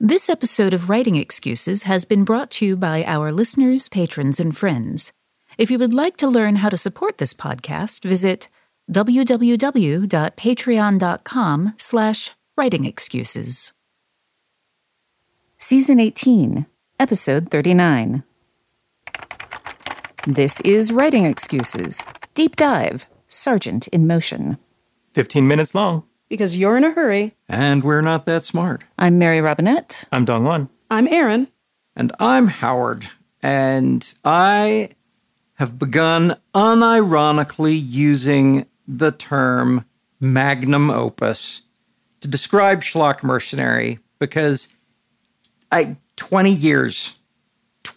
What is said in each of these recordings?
This episode of Writing Excuses has been brought to you by our listeners, patrons, and friends. If you would like to learn how to support this podcast, visit www.patreon.com slash writingexcuses. Season 18, Episode 39. This is Writing Excuses. Deep Dive, Sergeant in Motion. 15 minutes long. Because you're in a hurry. And we're not that smart. I'm Mary Robinette. I'm DongWon. I'm Erin. And I'm Howard. And I have begun unironically using the term magnum opus to describe Schlock Mercenary because I 20 years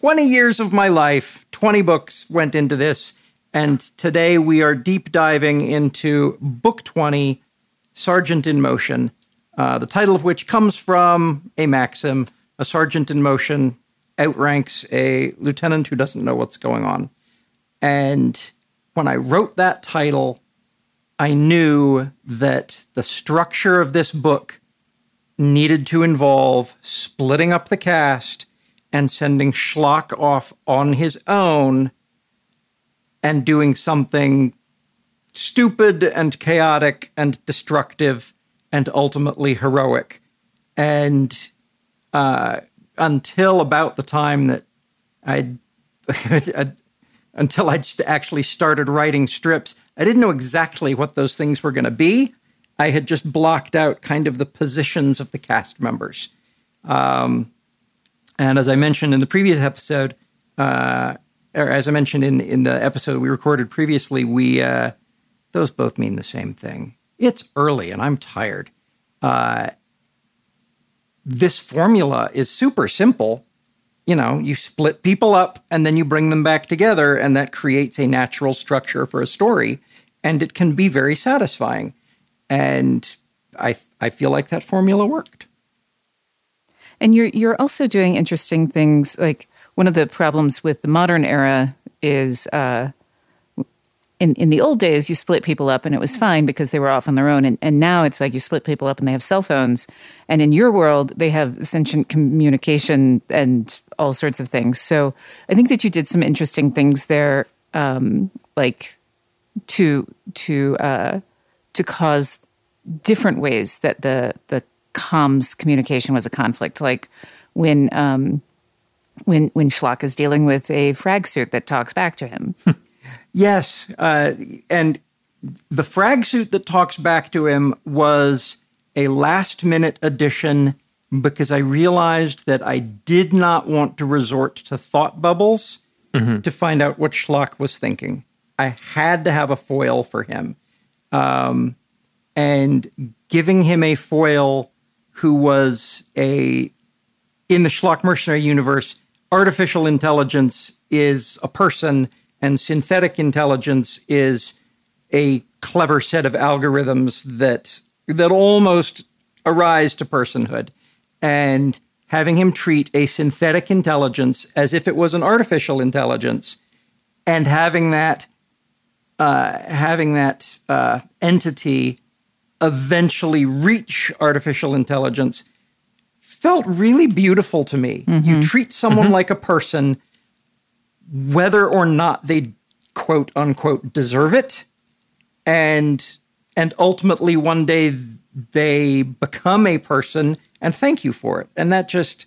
20 years of my life, 20 books went into this, and today we are deep diving into book 20, Sergeant in Motion, uh, the title of which comes from a maxim a sergeant in motion outranks a lieutenant who doesn't know what's going on. And when I wrote that title, I knew that the structure of this book needed to involve splitting up the cast and sending Schlock off on his own and doing something stupid and chaotic and destructive and ultimately heroic. And uh, until about the time that I'd until I actually started writing strips, I didn't know exactly what those things were going to be. I had just blocked out kind of the positions of the cast members. Um, and as I mentioned in the previous episode, uh, or as I mentioned in, in the episode we recorded previously, we uh, those both mean the same thing. It's early and I'm tired. Uh, this formula is super simple. You know, you split people up and then you bring them back together, and that creates a natural structure for a story, and it can be very satisfying. And I I feel like that formula worked. And you're you're also doing interesting things. Like one of the problems with the modern era is uh, in in the old days you split people up and it was fine because they were off on their own. And, and now it's like you split people up and they have cell phones. And in your world they have sentient communication and all sorts of things. So I think that you did some interesting things there, um, like to to uh, to cause different ways that the the comms communication was a conflict. Like when um, when when Schlock is dealing with a frag suit that talks back to him. yes, uh, and the frag suit that talks back to him was a last minute addition because I realized that I did not want to resort to thought bubbles mm-hmm. to find out what Schlock was thinking. I had to have a foil for him. Um, and giving him a foil who was a in the Schlock mercenary universe, artificial intelligence is a person and synthetic intelligence is a clever set of algorithms that that almost arise to personhood. And having him treat a synthetic intelligence as if it was an artificial intelligence and having that uh, having that uh, entity eventually reach artificial intelligence felt really beautiful to me. Mm-hmm. You treat someone mm-hmm. like a person, whether or not they quote unquote deserve it, and and ultimately one day they become a person and thank you for it. And that just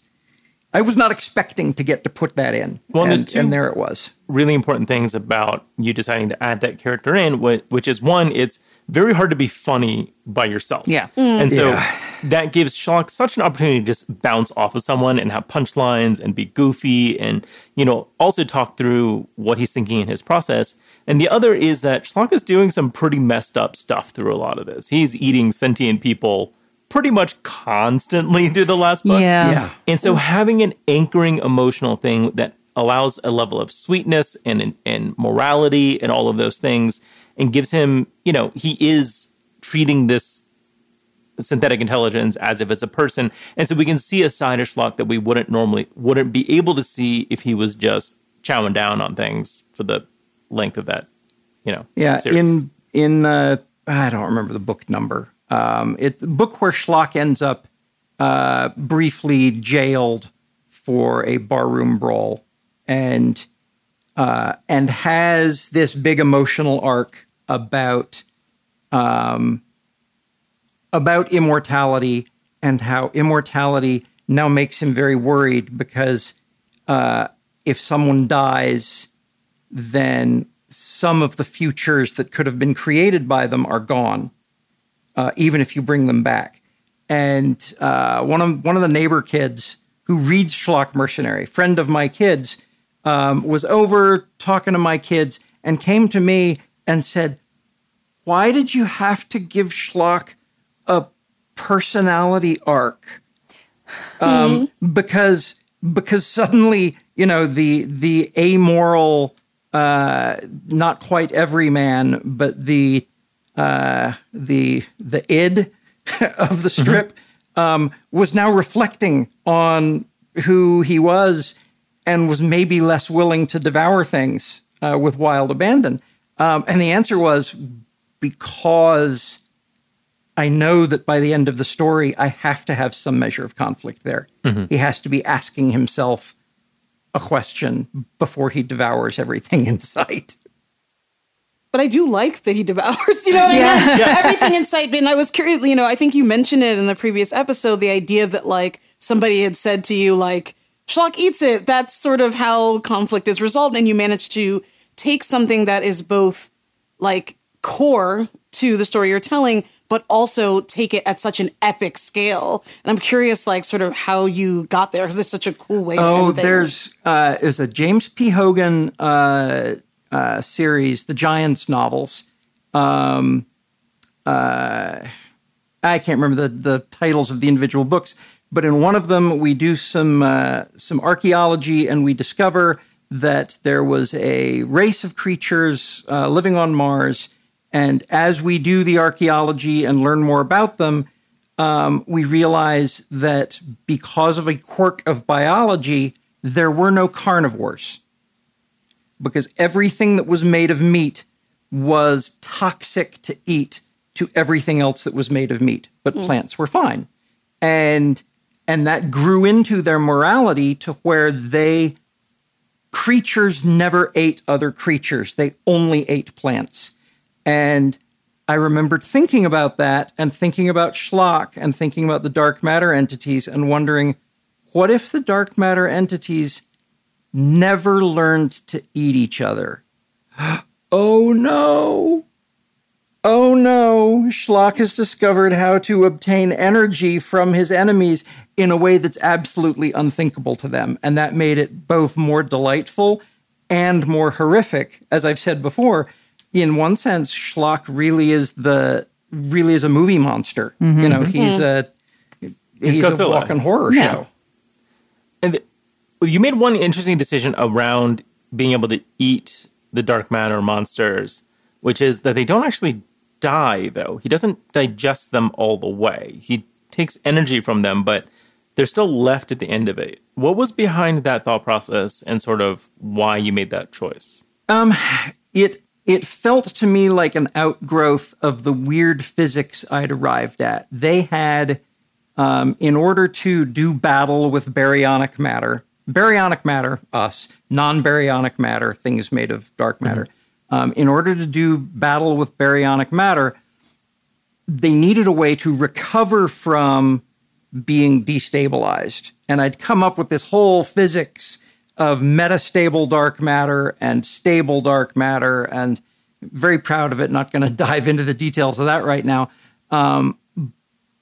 I was not expecting to get to put that in. Well, and, and there it was. Really important things about you deciding to add that character in, which is one, it's very hard to be funny by yourself. Yeah. Mm. And so yeah. that gives Schlock such an opportunity to just bounce off of someone and have punchlines and be goofy and, you know, also talk through what he's thinking in his process. And the other is that Schlock is doing some pretty messed up stuff through a lot of this. He's eating sentient people pretty much constantly through the last book. Yeah. yeah. And so having an anchoring emotional thing that allows a level of sweetness and and morality and all of those things and gives him, you know, he is treating this synthetic intelligence as if it's a person. And so we can see a side of Schlock that we wouldn't normally wouldn't be able to see if he was just chowing down on things for the length of that, you know. Yeah, series. in in uh, I don't remember the book number. Um, it the book where Schlock ends up uh, briefly jailed for a barroom brawl and uh, and has this big emotional arc about um, about immortality and how immortality now makes him very worried because uh, if someone dies, then some of the futures that could have been created by them are gone, uh, even if you bring them back. And uh, one of one of the neighbor kids who reads Schlock Mercenary, friend of my kids, um, was over talking to my kids and came to me and said, Why did you have to give Schlock a personality arc? Um, mm-hmm. Because because suddenly, you know, the the amoral, uh, not quite every man, but the uh, the the id of the strip mm-hmm. um, was now reflecting on who he was and was maybe less willing to devour things uh, with wild abandon? Um, and the answer was because I know that by the end of the story, I have to have some measure of conflict there. Mm-hmm. He has to be asking himself a question before he devours everything in sight. But I do like that he devours, you know, yeah. yeah. everything in sight. And I was curious, you know, I think you mentioned it in the previous episode the idea that like somebody had said to you, like, Schlock eats it. That's sort of how conflict is resolved. And you manage to take something that is both like core to the story you're telling, but also take it at such an epic scale. And I'm curious, like, sort of how you got there because it's such a cool way. Oh, to end there's uh, is a James P. Hogan uh, uh, series, the Giants novels. Um, uh, I can't remember the the titles of the individual books, but in one of them we do some uh, some archaeology and we discover that there was a race of creatures uh, living on Mars. And as we do the archaeology and learn more about them, um, we realize that because of a quirk of biology, there were no carnivores. Because everything that was made of meat was toxic to eat to everything else that was made of meat, but mm. plants were fine. And and that grew into their morality to where they creatures never ate other creatures. They only ate plants. And I remembered thinking about that and thinking about Schlock and thinking about the dark matter entities and wondering what if the dark matter entities never learned to eat each other? oh no! Oh no! Schlock has discovered how to obtain energy from his enemies in a way that's absolutely unthinkable to them. And that made it both more delightful and more horrific. As I've said before, in one sense, Schlock really is the really is a movie monster. Mm-hmm. You know, he's mm-hmm. a he's, a Godzilla. walking horror Yeah. show. You made one interesting decision around being able to eat the dark matter monsters, which is that they don't actually die, though. He doesn't digest them all the way. He takes energy from them, but they're still left at the end of it. What was behind that thought process and sort of why you made that choice? Um, it it felt to me like an outgrowth of the weird physics I'd arrived at. They had, um, in order to do battle with baryonic matter, baryonic matter, us, non-baryonic matter, things made of dark matter. Um, in order to do battle with baryonic matter, they needed a way to recover from being destabilized. And I'd come up with this whole physics of metastable dark matter and stable dark matter, and very proud of it. Not going to dive into the details of that right now. Um,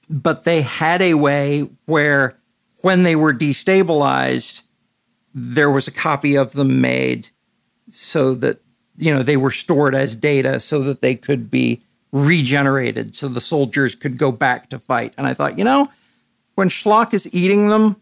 but they had a way where when they were destabilized, there was a copy of them made so that you know they were stored as data so that they could be regenerated so the soldiers could go back to fight. And i thought you know when schlock is eating them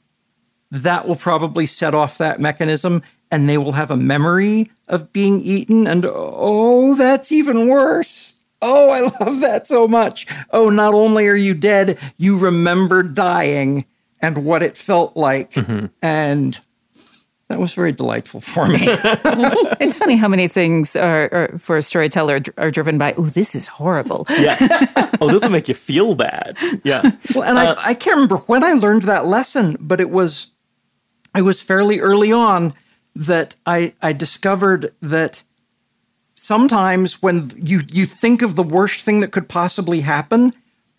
that will probably set off that mechanism and they will have a memory of being eaten and oh that's even worse. Oh i love that so much. Oh not only are you dead you remember dying and what it felt like. Mm-hmm. And that was very delightful for me It's funny how many things are, are for a storyteller are driven by, oh, this is horrible. Yeah. oh, this will make you feel bad. Yeah. Well, and I, uh, I can't remember when I learned that lesson, but it was it was fairly early on that I I discovered that sometimes when you you think of the worst thing that could possibly happen,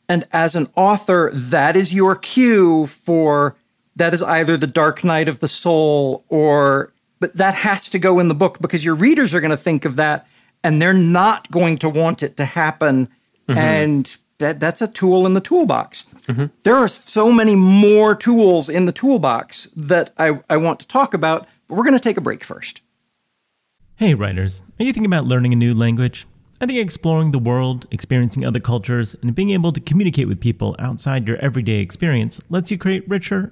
and as an author, that is your cue for that is either the dark night of the soul or but that has to go in the book because your readers are going to think of that and they're not going to want it to happen. Mm-hmm. And that that's a tool in the toolbox. Mm-hmm. There are so many more tools in the toolbox that I, I want to talk about but we're going to take a break first. Hey, writers, are you thinking about learning a new language? I think exploring the world, experiencing other cultures, and being able to communicate with people outside your everyday experience lets you create richer,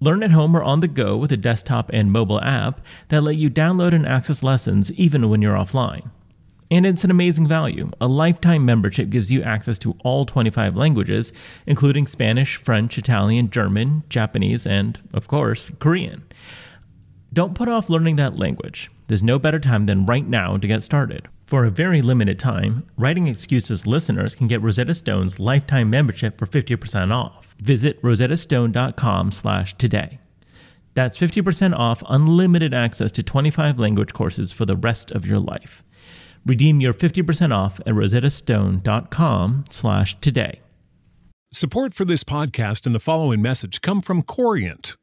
Learn at home or on the go with a desktop and mobile app that let you download and access lessons even when you're offline. And it's an amazing value. A lifetime membership gives you access to all 25 languages, including Spanish, French, Italian, German, Japanese, and, of course, Korean. Don't put off learning that language. There's no better time than right now to get started. For a very limited time, Writing Excuses listeners can get Rosetta Stone's lifetime membership for 50% off. Visit rosettastone.com slash today. That's 50% off unlimited access to 25 language courses for the rest of your life. Redeem your 50% off at rosettastone.com slash today. Support for this podcast and the following message come from Corient.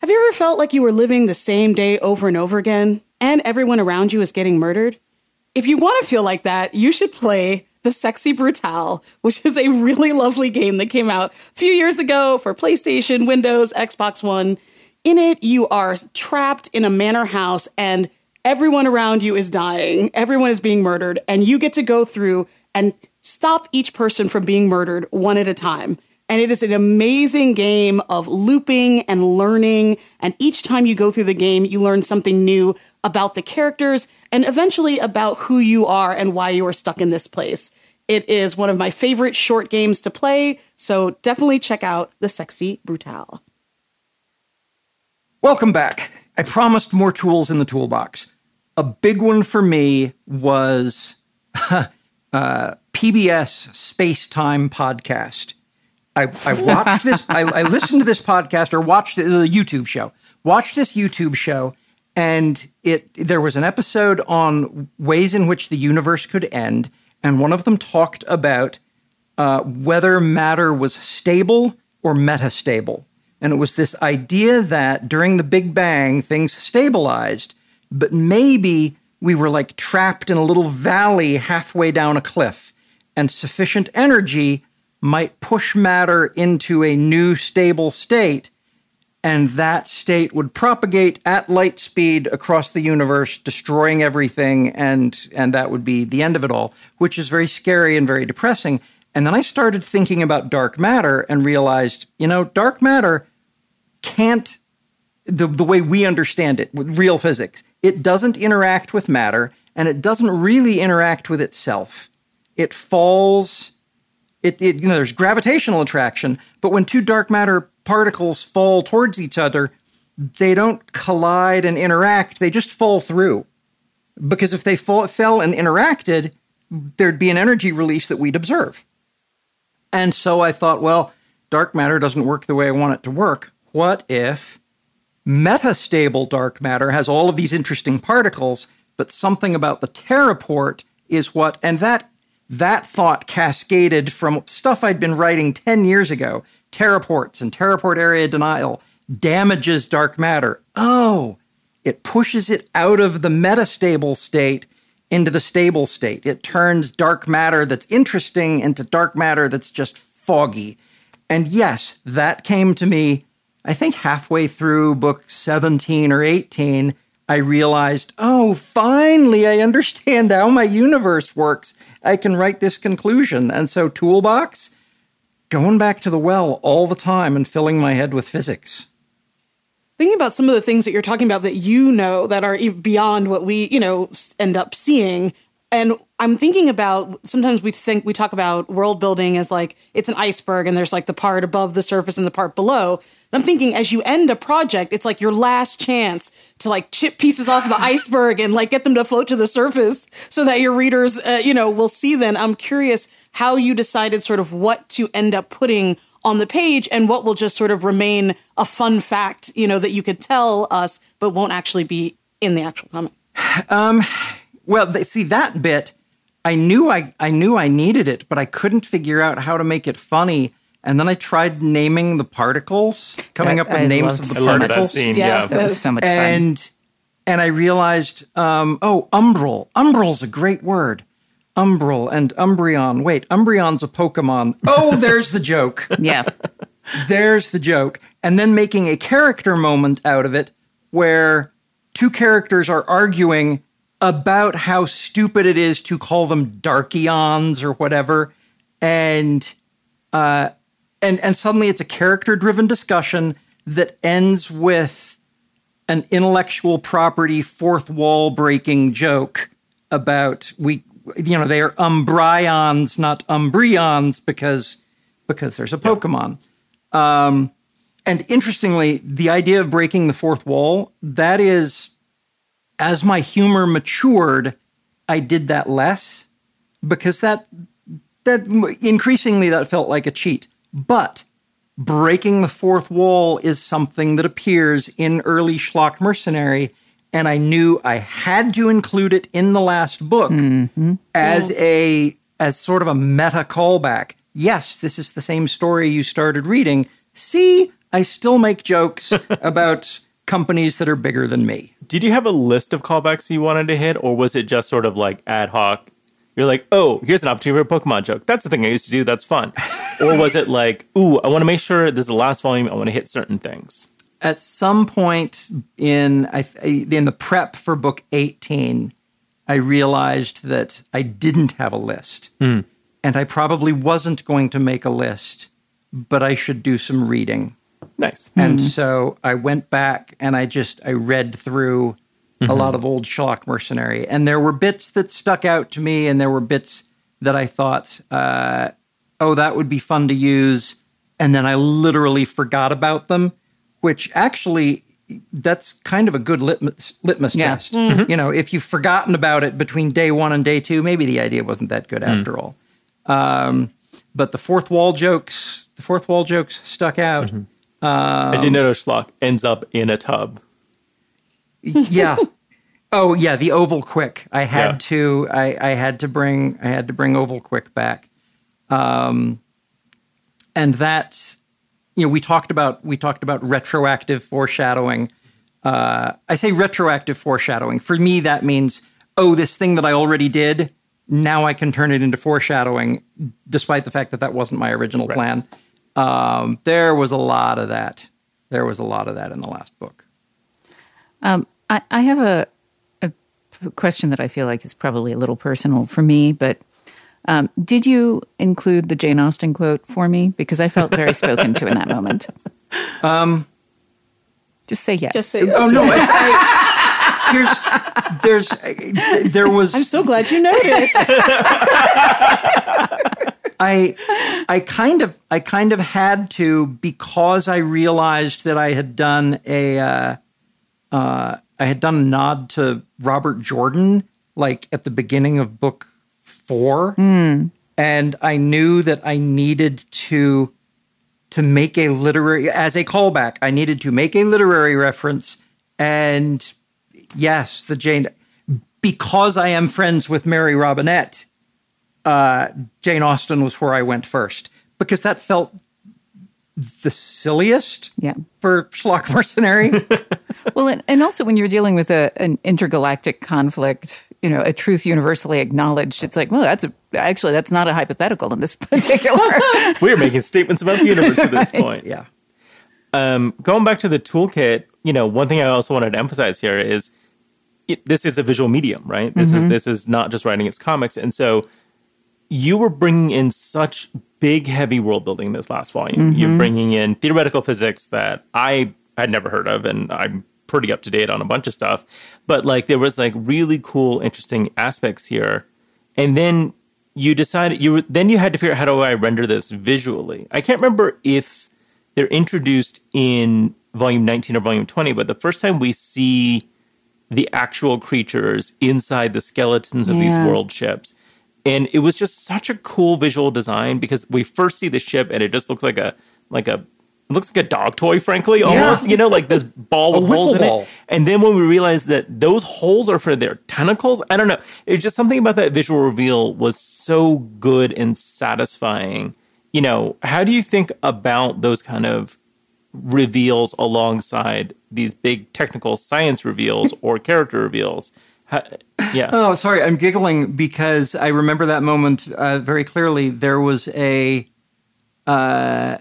Have you ever felt like you were living the same day over and over again, and everyone around you is getting murdered? If you want to feel like that, you should play The Sexy Brutale, which is a really lovely game that came out a few years ago for PlayStation, Windows, Xbox One. In it, you are trapped in a manor house and everyone around you is dying, everyone is being murdered, and you get to go through and stop each person from being murdered one at a time. And it is an amazing game of looping and learning. And each time you go through the game, you learn something new about the characters and eventually about who you are and why you are stuck in this place. It is one of my favorite short games to play, so definitely check out The Sexy Brutale. Welcome back. I promised more tools in the toolbox. A big one for me was uh, PBS Space Time Podcast. I, I watched this, I, I, listened to this podcast or watched a YouTube show, watched this YouTube show, and it there was an episode on ways in which the universe could end, and one of them talked about uh, whether matter was stable or metastable. And it was this idea that during the Big Bang, things stabilized, but maybe we were like trapped in a little valley halfway down a cliff, and sufficient energy might push matter into a new stable state, and that state would propagate at light speed across the universe, destroying everything, and and that would be the end of it all, which is very scary and very depressing. And then I started thinking about dark matter and realized, you know, dark matter can't the, the way we understand it with real physics. It doesn't interact with matter and it doesn't really interact with itself. It falls it, it, you know there's gravitational attraction, but when two dark matter particles fall towards each other, they don't collide and interact, they just fall through. Because if they fall, fell and interacted, there'd be an energy release that we'd observe. And so I thought, well, dark matter doesn't work the way I want it to work. What if metastable dark matter has all of these interesting particles, but something about the teraport is what, and that that thought cascaded from stuff I'd been writing 10 years ago. Teraports and teraport area denial damages dark matter. Oh, it pushes it out of the metastable state into the stable state. It turns dark matter that's interesting into dark matter that's just foggy. And yes, that came to me, I think halfway through book 17 or 18. I realized, oh, finally, I understand how my universe works. I can write this conclusion. And so, Toolbox, going back to the well all the time and filling my head with physics thinking about some of the things that you're talking about that you know that are beyond what we you know end up seeing and i'm thinking about sometimes we think we talk about world building as like it's an iceberg and there's like the part above the surface and the part below and i'm thinking as you end a project it's like your last chance to like chip pieces off the iceberg and like get them to float to the surface so that your readers uh, you know will see them i'm curious how you decided sort of what to end up putting on the page and what will just sort of remain a fun fact, you know, that you could tell us, but won't actually be in the actual comic? Um, well, they, see that bit, I knew I, I knew I needed it, but I couldn't figure out how to make it funny. And then I tried naming the particles, coming I- up with I names loved of the I loved that particles. scene. Yeah, Yeah. That was so much fun. and and I realized, um, oh, umbral. Umbral's a great word. Umbral and Umbreon. Wait, Umbreon's a Pokemon. Oh, there's the joke. Yeah. There's the joke. And then making a character moment out of it where two characters are arguing about how stupid it is to call them Darkions or whatever. And uh and and suddenly it's a character driven discussion that ends with an intellectual property fourth wall breaking joke about we you know they are umbrions not umbrions because because there's a pokemon um and interestingly the idea of breaking the fourth wall that is as my humor matured i did that less because that that increasingly that felt like a cheat. But breaking the fourth wall is something that appears in early schlock mercenary and i knew i had to include it in the last book mm-hmm. as a as sort of a meta callback. Yes this is the same story you started reading. See i still make jokes about companies that are bigger than me Did you have a list of callbacks you wanted to hit, or was it just sort of like ad hoc? You're like, oh, here's an opportunity for a Pokemon joke. That's the thing I used to do. That's fun. or was it like, ooh, I want to make sure this is the last volume. I want to hit certain things. at some point in I, in the prep for book 18 i realized that i didn't have a list hmm. and i probably wasn't going to make a list but i should do some reading Nice. and mm-hmm. so i went back and i just i read through a mm-hmm. lot of old Schlock Mercenary, and there were bits that stuck out to me, and there were bits that I thought, uh, "Oh, that would be fun to use," and then I literally forgot about them, which actually that's kind of a good litmus, litmus Yeah. test. Mm-hmm. You know, if you've forgotten about it between day one and day two, maybe the idea wasn't that good mm. after all. Um, but the fourth wall jokes, the fourth wall jokes stuck out. I did notice Schlock ends up in a tub. yeah. Oh yeah, the Ovalkwik. I had Yeah. to. I, I had to bring. I had to bring Ovalkwik back. Um, and that, you know, we talked about we talked about retroactive foreshadowing. Uh, I say retroactive foreshadowing. For me, that means oh, this thing that I already did. Now I can turn it into foreshadowing, despite the fact that that wasn't my original plan. Um, there was a lot of that. There was a lot of that in the last book. Um, I, I have a question that I feel like is probably a little personal for me, but um, did you include the Jane Austen quote for me? Because I felt very spoken to in that moment. Um, Just say yes. Just say Oh no! It's, I, here's there's there was I'm so glad you noticed. I I kind of I kind of had to because I realized that I had done a uh, uh, I had done a nod to Robert Jordan like at the beginning of book four, and I knew that I needed to to make a literary as a callback. I needed to make a literary reference, and yes, the Jane because I am friends with Mary Robinette. Uh, Jane Austen was where I went first because that felt the silliest Yeah. for Schlock Mercenary. Well, and, and also when you're dealing with a, an intergalactic conflict, you know, a truth universally acknowledged, it's like, well, that's a, actually, that's not a hypothetical in this particular. We're making statements about the universe at this point. yeah. Um, going back to the toolkit, you know, one thing I also wanted to emphasize here is it, this is a visual medium, right? This is this is not just writing its comics, and so you were bringing in such big, heavy world building this last volume. You're mm-hmm. bringing in theoretical physics that I had never heard of, and I'm pretty up to date on a bunch of stuff. But like, there was like really cool, interesting aspects here, and then you decided you were then you had to figure out how do I render this visually. I can't remember if they're introduced in volume 19 or volume 20, but the first time we see the actual creatures inside the skeletons of these world ships. And it was just such a cool visual design because we first see the ship and it just looks like a like a it looks like a dog toy, frankly, almost, you know, like this ball with holes in ball. it. And then when we realized that those holes are for their tentacles, I don't know. It's just something about that visual reveal was so good and satisfying. You know, how do you think about those kind of reveals alongside these big technical science reveals or character reveals? Yeah. Oh, sorry, I'm giggling because I remember that moment uh, very clearly. There was a, uh,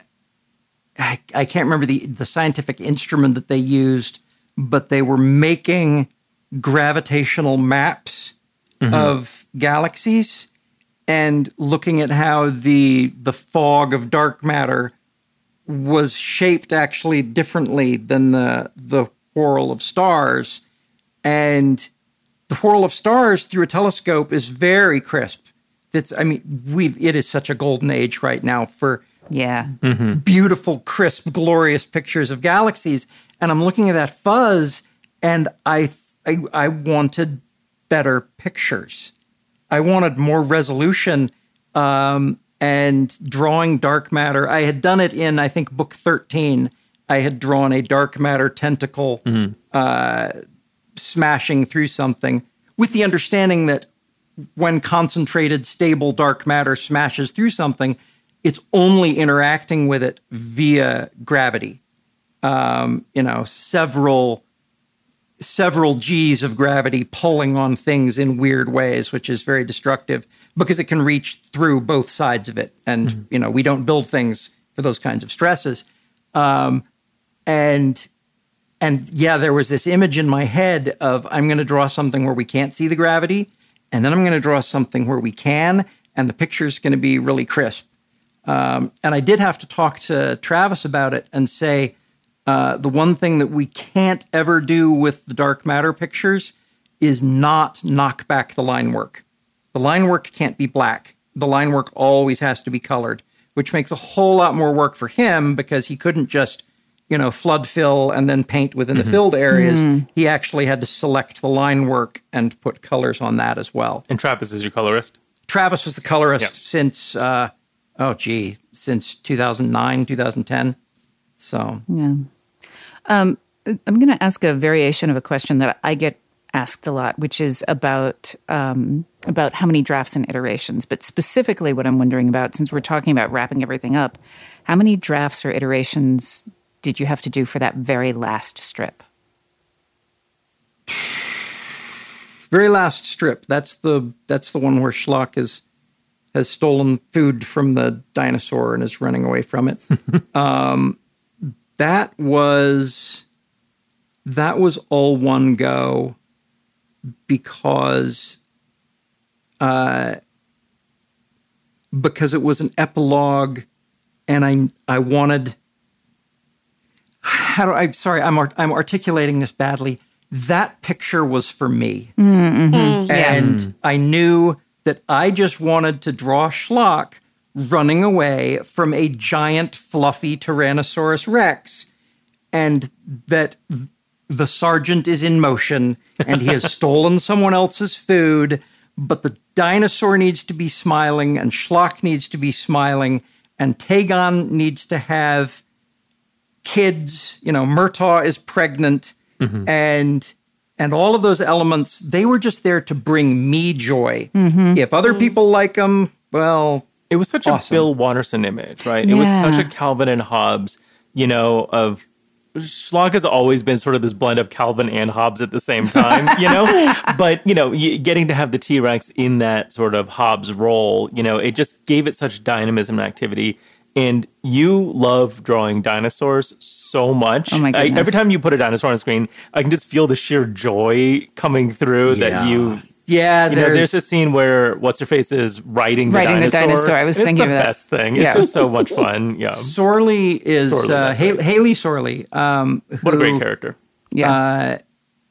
I, I can't remember the the scientific instrument that they used, but they were making gravitational maps of galaxies and looking at how the the fog of dark matter was shaped actually differently than the the whorl of stars and the whorl of stars through a telescope is very crisp. That's I mean, we it is such a golden age right now for yeah. beautiful, crisp, glorious pictures of galaxies. And I'm looking at that fuzz, and I I, I wanted better pictures. I wanted more resolution um, and drawing dark matter. I had done it in I think book 13. I had drawn a dark matter tentacle uh, smashing through something with the understanding that when concentrated, stable dark matter smashes through something, it's only interacting with it via gravity. Um, you know, several several G's of gravity pulling on things in weird ways, which is very destructive because it can reach through both sides of it. And, you know, we don't build things for those kinds of stresses. Um, and and yeah, there was this image in my head of I'm going to draw something where we can't see the gravity, and then I'm going to draw something where we can, and the picture's going to be really crisp. Um, and I did have to talk to Travis about it and say uh, the one thing that we can't ever do with the dark matter pictures is not knock back the line work. The line work can't be black. The line work always has to be colored, which makes a whole lot more work for him because he couldn't just, you know, flood fill and then paint within the filled areas. He actually had to select the line work and put colors on that as well. And Travis is your colorist. Travis was the colorist Yeah. since, uh, oh, gee, since 2009, 2010. So, Yeah. Um, I'm going to ask a variation of a question that I get asked a lot, which is about um, about how many drafts and iterations. But specifically, what I'm wondering about, since we're talking about wrapping everything up, how many drafts or iterations did you have to do for that very last strip? very last strip. That's the that's the one where Schlock is has stolen food from the dinosaur and is running away from it. um, that was that was all one go because uh, because it was an epilogue, and I I wanted how do I sorry I'm art, I'm articulating this badly. That picture was for me. Mm-hmm. Mm-hmm. And I knew that I just wanted to draw Schlock running away from a giant, fluffy Tyrannosaurus Rex, and that the sergeant is in motion and he has stolen someone else's food, but the dinosaur needs to be smiling, and Schlock needs to be smiling, and Tagon needs to have kids. You know, Murtaugh is pregnant, mm-hmm. and and all of those elements. They were just there to bring me joy. Mm-hmm. If other mm-hmm. people like them, well, It was such Awesome. a Bill Watterson image, right? It was such a Calvin and Hobbes, you know, of Schlock has always been sort of this blend of Calvin and Hobbes at the same time, you know? but, you know, getting to have the T Rex in that sort of Hobbes role, you know, it just gave it such dynamism and activity. And you love drawing dinosaurs so much. Oh my I- every time you put a dinosaur on the screen, I can just feel the sheer joy coming through that you yeah, you know, there's, there's a scene where what's her face is riding the Riding the dinosaur. dinosaur. I was It's thinking the of that. best thing. It's Yeah. just so much fun. Yeah, Sorley is Sorley, uh, right. Haley Sorley. Um, what a great character. Yeah. Uh,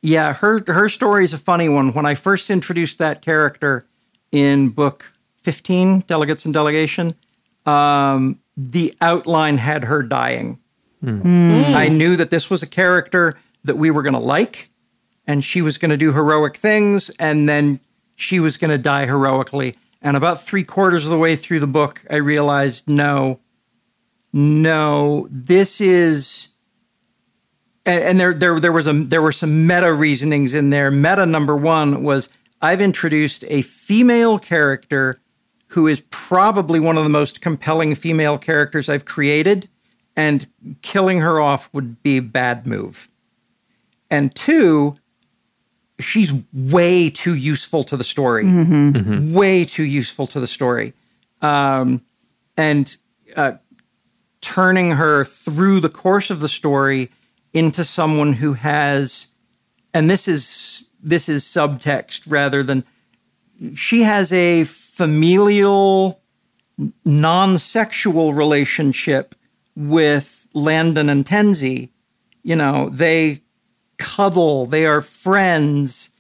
yeah, her her story is a funny one. When I first introduced that character in book fifteen, Delegates and Delegation, um, the outline had her dying. Hmm. I knew that this was a character that we were going to like, and she was going to do heroic things, and then she was going to die heroically. And about three quarters of the way through the book, I realized no, no, this is and, and there there there was a there were some meta reasonings in there. Meta number one was I've introduced a female character who is probably one of the most compelling female characters I've created, and killing her off would be a bad move. And two, she's way too useful to the story, way too useful to the story, um, and uh, turning her through the course of the story into someone who has and this is this is subtext rather than she has a familial non-sexual relationship with Landon and Tenzi you know they cuddle they are friends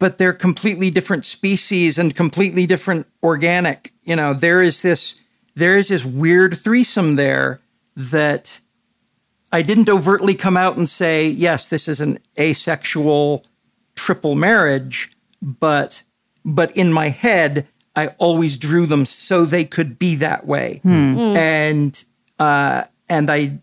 but they're completely different species and completely different organic. You know there is this there is this weird threesome there that I didn't overtly come out and say, yes, this is an asexual triple marriage, but but in my head, I always drew them so they could be that way. And uh, and I,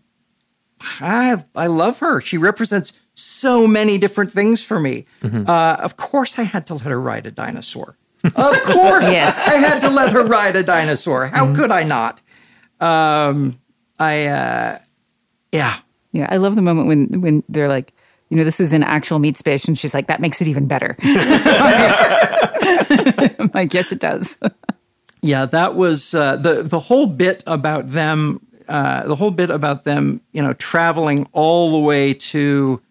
I I love her. She represents so many different things for me. Uh, of course, I had to let her ride a dinosaur. Of course, Yes. I had to let her ride a dinosaur. How could I not? Um, I uh, yeah. Yeah, I love the moment when when they're like, you know, this is an actual meat space, and she's like, that makes it even better. I'm like, yes, it does. Yeah, that was uh, the the whole bit about them. Uh, the whole bit about them, you know, traveling all the way to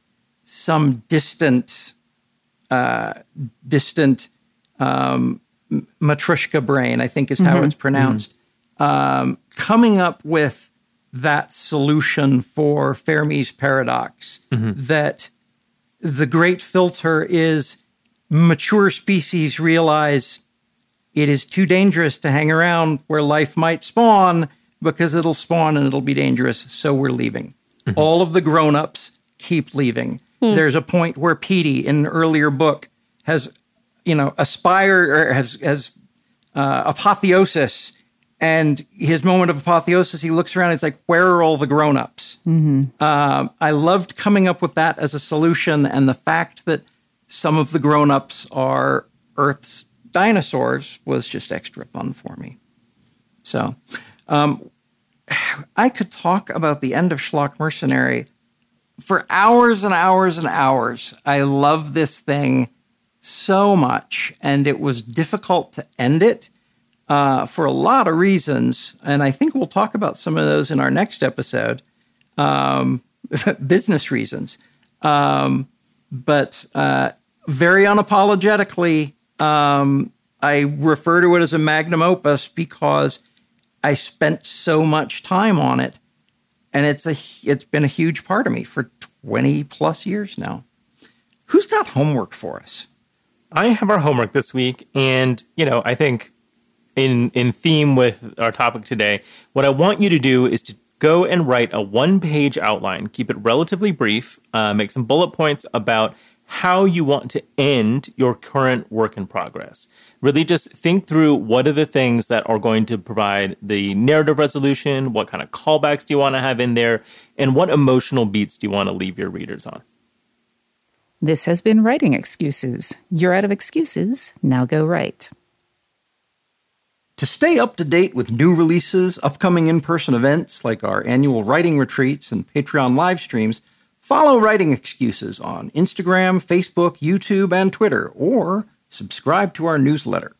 some distant, uh, distant um, M- Matryoshka brain. I think is how it's pronounced. Um, coming up with that solution for Fermi's paradox mm-hmm. that the great filter is mature species realize it is too dangerous to hang around where life might spawn because it'll spawn and it'll be dangerous. So we're leaving. Mm-hmm. All of the grown ups keep leaving. Hmm. There's a point where Petey in an earlier book has, you know, aspired or has, has uh, apotheosis. And his moment of apotheosis, he looks around. He's like, "Where are all the grown-ups?" Um, I loved coming up with that as a solution, and the fact that some of the grown-ups are Earth's dinosaurs was just extra fun for me. So, um, I could talk about the end of Schlock Mercenary for hours and hours and hours. I love this thing so much, and it was difficult to end it uh, for a lot of reasons. And I think we'll talk about some of those in our next episode um, business reasons. Um, but uh, very unapologetically, um, I refer to it as a magnum opus because I spent so much time on it, and it's a it's been a huge part of me for twenty plus years now. Who's got homework for us? I have our homework this week, and you know, I think in in theme with our topic today, what I want you to do is to go and write a one page outline. Keep it relatively brief. Uh, make some bullet points about how you want to end your current work in progress. Really just think through what are the things that are going to provide the narrative resolution, what kind of callbacks do you want to have in there, and what emotional beats do you want to leave your readers on. This has been Writing Excuses. You're out of excuses. Now go write. To stay up to date with new releases, upcoming in person events like our annual writing retreats and Patreon live streams, follow Writing Excuses on Instagram, Facebook, YouTube, and Twitter, or subscribe to our newsletter.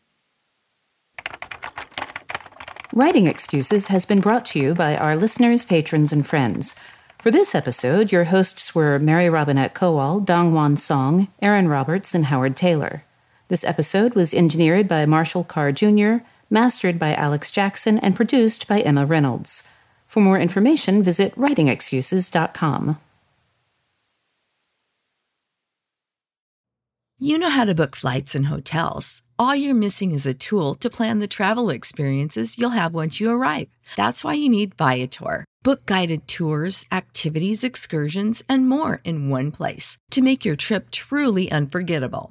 Writing Excuses has been brought to you by our listeners, patrons, and friends. For this episode, your hosts were Mary Robinette Kowal, DongWon Song, Erin Roberts, and Howard Tayler. This episode was engineered by Marshall Carr Jr., mastered by Alex Jackson, and produced by Emma Reynolds. For more information, visit writingexcuses.com. You know how to book flights and hotels. All you're missing is a tool to plan the travel experiences you'll have once you arrive. That's why you need Viator. Book guided tours, activities, excursions, and more in one place to make your trip truly unforgettable.